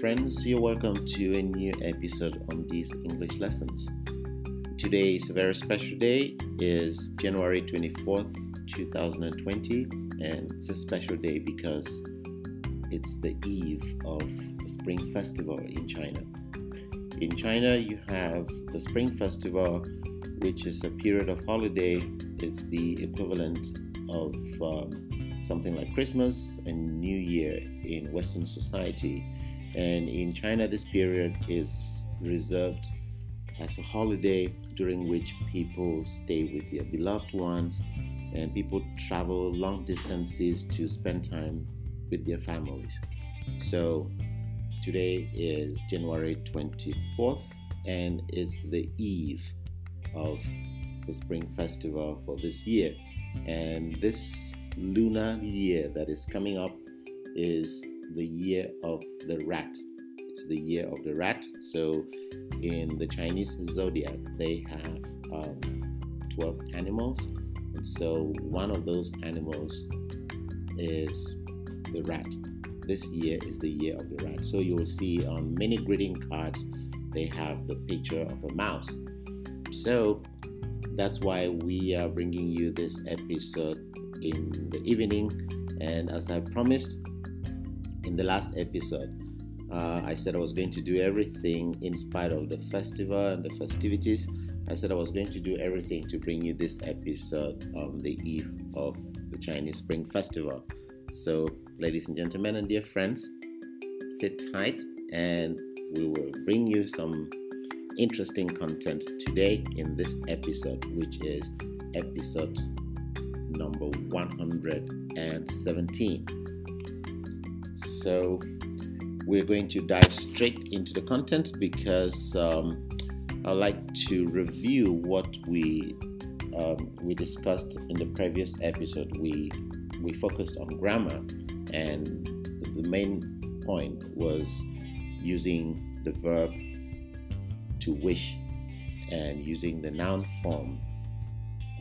friends. You're welcome to a new episode on these English lessons. Today is a very special day. is January 24th, 2020, and it's a special day because it's the eve of the Spring Festival in China. In China, you have the Spring Festival, which is a period of holiday. It's the equivalent of um, something like Christmas and New Year in Western society. And in China, this period is reserved as a holiday during which people stay with their beloved ones and people travel long distances to spend time with their families. So today is January 24th and it's the eve of the Spring Festival for this year. And this lunar year that is coming up is the year of the rat. It's the year of the rat. So, in the Chinese zodiac, they have um, 12 animals. And so, one of those animals is the rat. This year is the year of the rat. So, you will see on many greeting cards, they have the picture of a mouse. So, that's why we are bringing you this episode in the evening. And as I promised in the last episode, uh, I said I was going to do everything in spite of the festival and the festivities. I said I was going to do everything to bring you this episode on the eve of the Chinese Spring Festival. So, ladies and gentlemen, and dear friends, sit tight and we will bring you some interesting content today in this episode, which is episode number 117. So, we're going to dive straight into the content because um, I'd like to review what we um, we discussed in the previous episode. We we focused on grammar, and the main point was using the verb to wish and using the noun form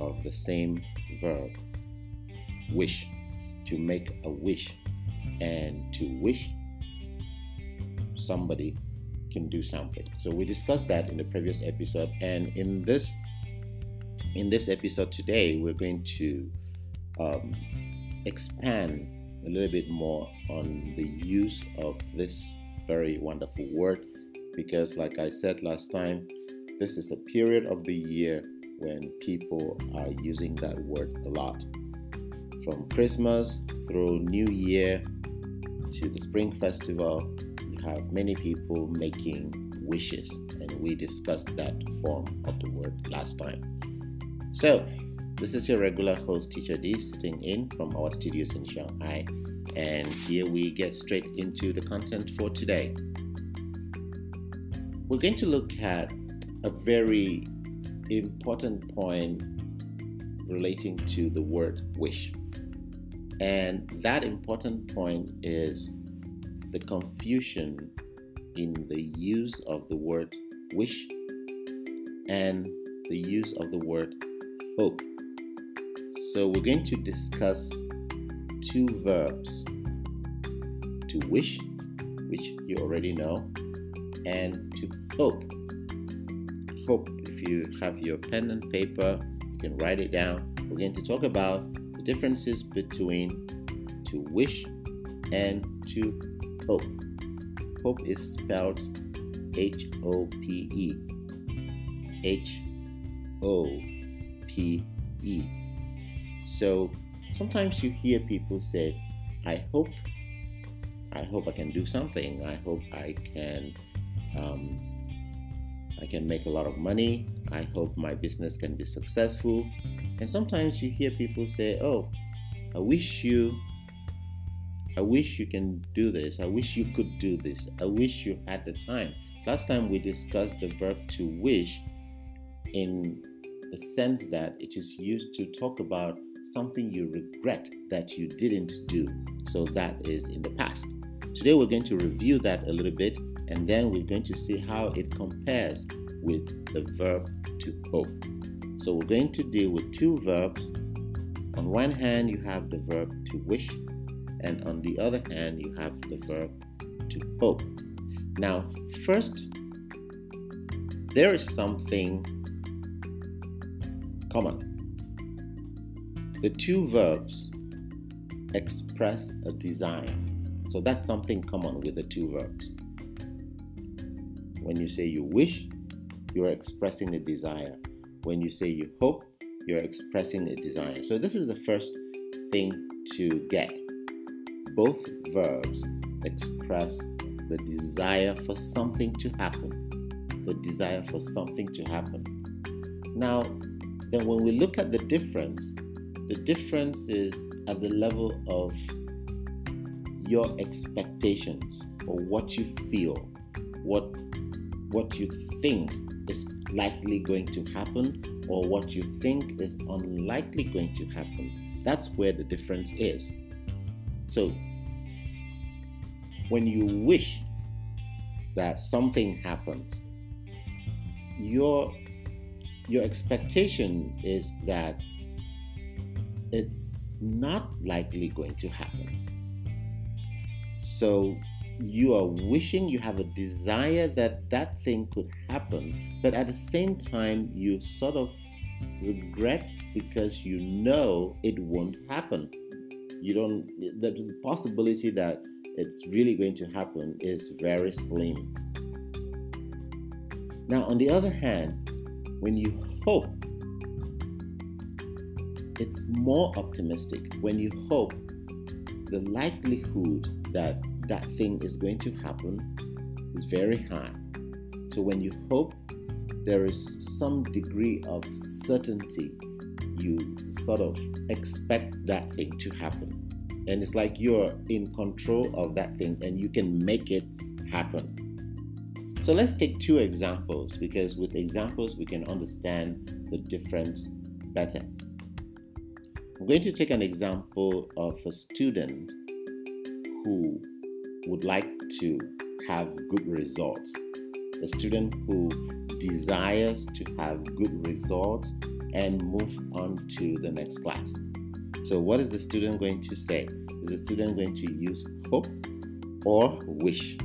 of the same verb wish to make a wish and to wish somebody can do something so we discussed that in the previous episode and in this in this episode today we're going to um, expand a little bit more on the use of this very wonderful word because like i said last time this is a period of the year when people are using that word a lot. From Christmas through New Year to the Spring Festival, you have many people making wishes, and we discussed that form of the word last time. So, this is your regular host, Teacher D, sitting in from our studios in Shanghai, and here we get straight into the content for today. We're going to look at a very important point relating to the word wish. And that important point is the confusion in the use of the word wish and the use of the word hope. So we're going to discuss two verbs to wish, which you already know, and to hope. Hope if you have your pen and paper, you can write it down. We're going to talk about differences between to wish and to hope. Hope is spelled H O P E. H O P E. So sometimes you hear people say, I hope, I hope I can do something. I hope I can um, I can make a lot of money. I hope my business can be successful. And sometimes you hear people say, Oh, I wish you, I wish you can do this. I wish you could do this. I wish you had the time. Last time we discussed the verb to wish in the sense that it is used to talk about something you regret that you didn't do. So that is in the past. Today we're going to review that a little bit and then we're going to see how it compares with the verb to hope. So we're going to deal with two verbs. On one hand, you have the verb to wish, and on the other hand, you have the verb to hope. Now, first, there is something common. The two verbs express a desire. So that's something common with the two verbs. When you say you wish, you're expressing a desire. When you say you hope, you're expressing a desire. So this is the first thing to get. Both verbs express the desire for something to happen. The desire for something to happen. Now, then when we look at the difference, the difference is at the level of your expectations or what you feel, what what you think is likely going to happen or what you think is unlikely going to happen. That's where the difference is. So, when you wish that something happens, your your expectation is that it's not likely going to happen. So you are wishing, you have a desire that that thing could happen, but at the same time, you sort of regret because you know it won't happen. You don't, the possibility that it's really going to happen is very slim. Now, on the other hand, when you hope it's more optimistic when you hope the likelihood that that thing is going to happen is very high. So when you hope, there is some degree of certainty. You sort of expect that thing to happen. And it's like you're in control of that thing and you can make it happen. So let's take two examples because with examples we can understand the difference better. I'm going to take an example of a student who would like to have good results, a student who desires to have good results and move on to the next class. So, what is the student going to say? Is the student going to use hope or wish?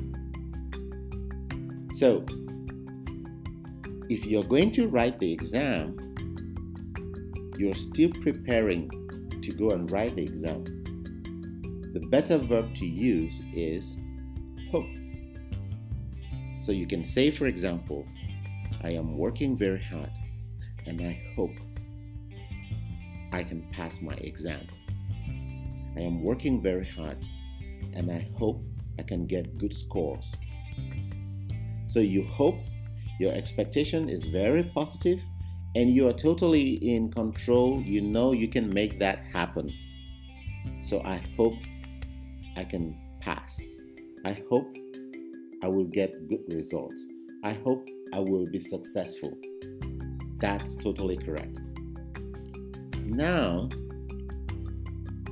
So, if you're going to write the exam, you're still preparing to go and write the exam, the better verb to use is hope. So you can say, for example, I am working very hard and I hope I can pass my exam. I am working very hard and I hope I can get good scores. So you hope your expectation is very positive and you are totally in control, you know you can make that happen. So I hope I can pass. I hope I will get good results. I hope I will be successful. That's totally correct. Now,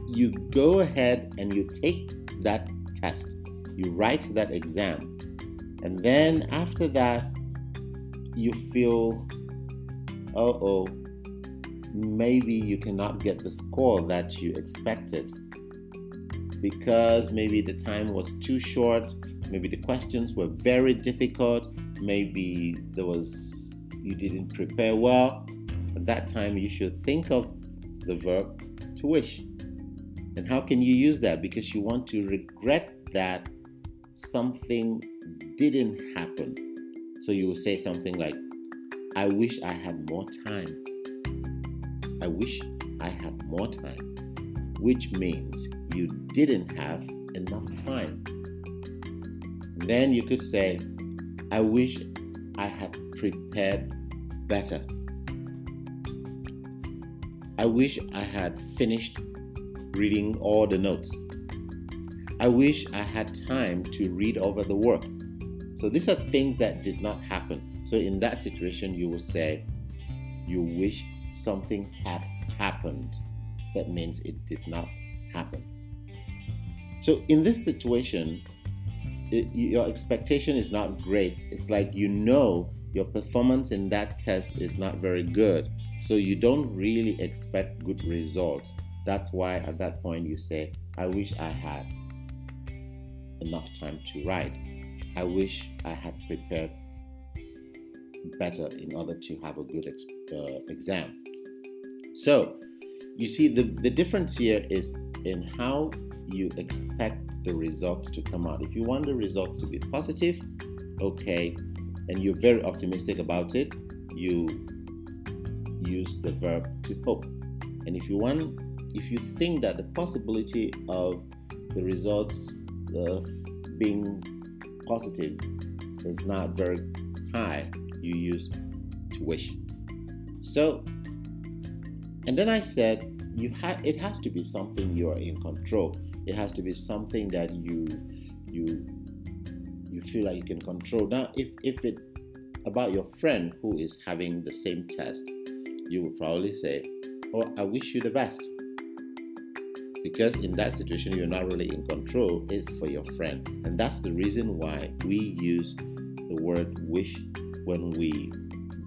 you go ahead and you take that test, you write that exam, and then after that, you feel oh oh, maybe you cannot get the score that you expected because maybe the time was too short, maybe the questions were very difficult, maybe there was you didn't prepare well. At that time, you should think of the verb to wish. And how can you use that? Because you want to regret that something didn't happen. So you will say something like, I wish I had more time. I wish I had more time, which means you didn't have enough time. Then you could say, I wish I had prepared better. I wish I had finished reading all the notes. I wish I had time to read over the work. So these are things that did not happen. So in that situation, you will say, you wish something had happened. That means it did not happen. So in this situation, it, your expectation is not great. It's like you know your performance in that test is not very good. So you don't really expect good results. That's why at that point you say, I wish I had enough time to write. I wish I had prepared better in order to have a good ex- uh, exam. So, you see, the, the difference here is in how you expect the results to come out. If you want the results to be positive, okay, and you're very optimistic about it, you use the verb to hope. And if you want, if you think that the possibility of the results of being positive is not very high, you use to wish. So, and then I said, you have it has to be something you are in control. It has to be something that you you you feel like you can control. Now, if if it about your friend who is having the same test, you will probably say, "Oh, I wish you the best." Because in that situation, you're not really in control. It's for your friend, and that's the reason why we use the word "wish" when we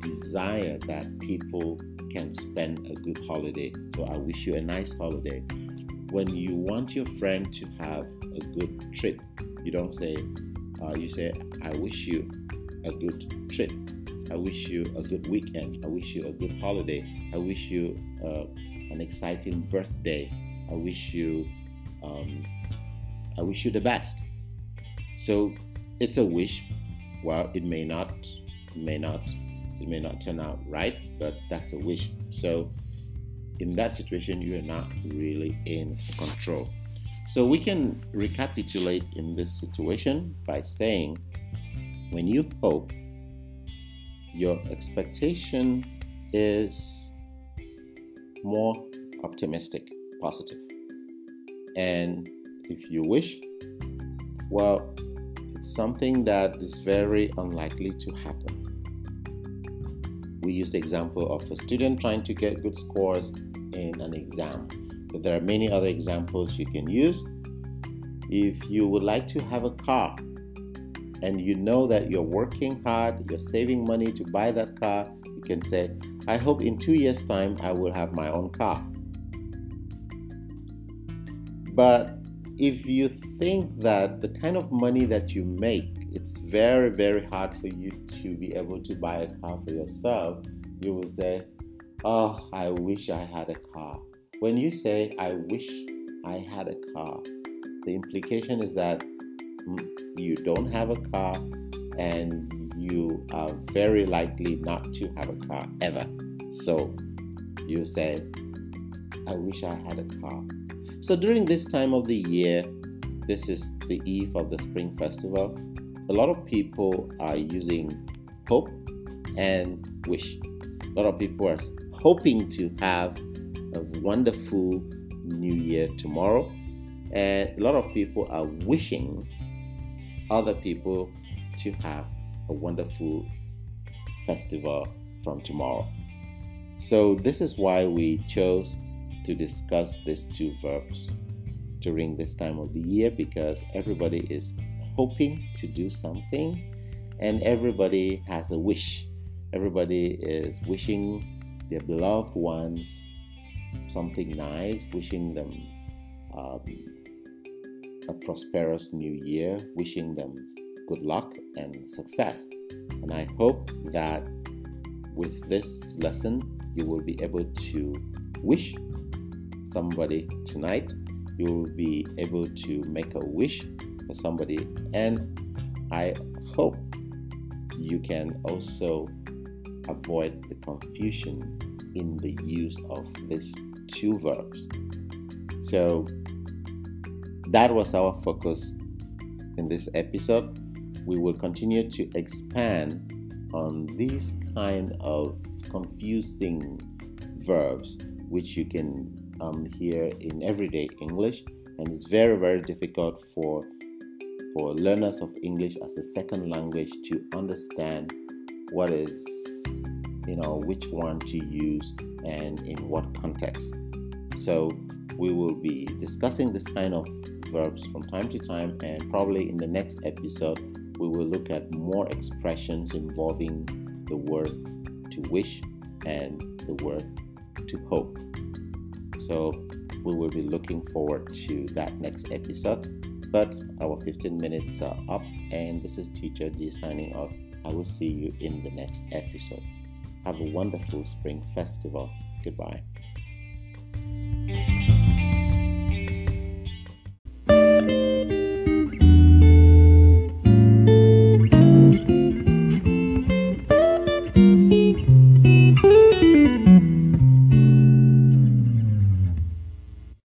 desire that people can spend a good holiday. So I wish you a nice holiday. When you want your friend to have a good trip, you don't say, uh, you say, I wish you a good trip. I wish you a good weekend. I wish you a good holiday. I wish you uh, an exciting birthday. I wish you, um, I wish you the best. So it's a wish. Well, it may not, may not it may not turn out right, but that's a wish. So, in that situation, you are not really in control. So, we can recapitulate in this situation by saying when you hope, your expectation is more optimistic, positive. And if you wish, well, it's something that is very unlikely to happen we use the example of a student trying to get good scores in an exam. But there are many other examples you can use. If you would like to have a car and you know that you're working hard, you're saving money to buy that car, you can say, I hope in two years' time I will have my own car. But if you think that the kind of money that you make it's very, very hard for you to be able to buy a car for yourself, you will say, Oh, I wish I had a car. When you say, I wish I had a car, the implication is that mm, you don't have a car and you are very likely not to have a car ever. So you say, I wish I had a car. So during this time of the year, this is the eve of the Spring Festival a lot of people are using hope and wish. A lot of people are hoping to have a wonderful new year tomorrow, and a lot of people are wishing other people to have a wonderful festival from tomorrow. So, this is why we chose to discuss these two verbs during this time of the year because everybody is hoping to do something, and everybody has a wish. Everybody is wishing their beloved ones something nice, wishing them um, a prosperous new year, wishing them good luck and success. And I hope that with this lesson, you will be able to wish somebody tonight. You will be able to make a wish for somebody. And I hope you can also avoid the confusion in the use of these two verbs. So that was our focus in this episode. We will continue to expand on these kind of confusing verbs which you can um, hear in everyday English and it's very very difficult for for learners of English as a second language to understand what is, you know, which one to use and in what context. So, we will be discussing this kind of verbs from time to time, and probably in the next episode, we will look at more expressions involving the word to wish and the word to hope. So, we will be looking forward to that next episode. But our 15 minutes are up, and this is Teacher D signing off. I will see you in the next episode. Have a wonderful spring festival. Goodbye.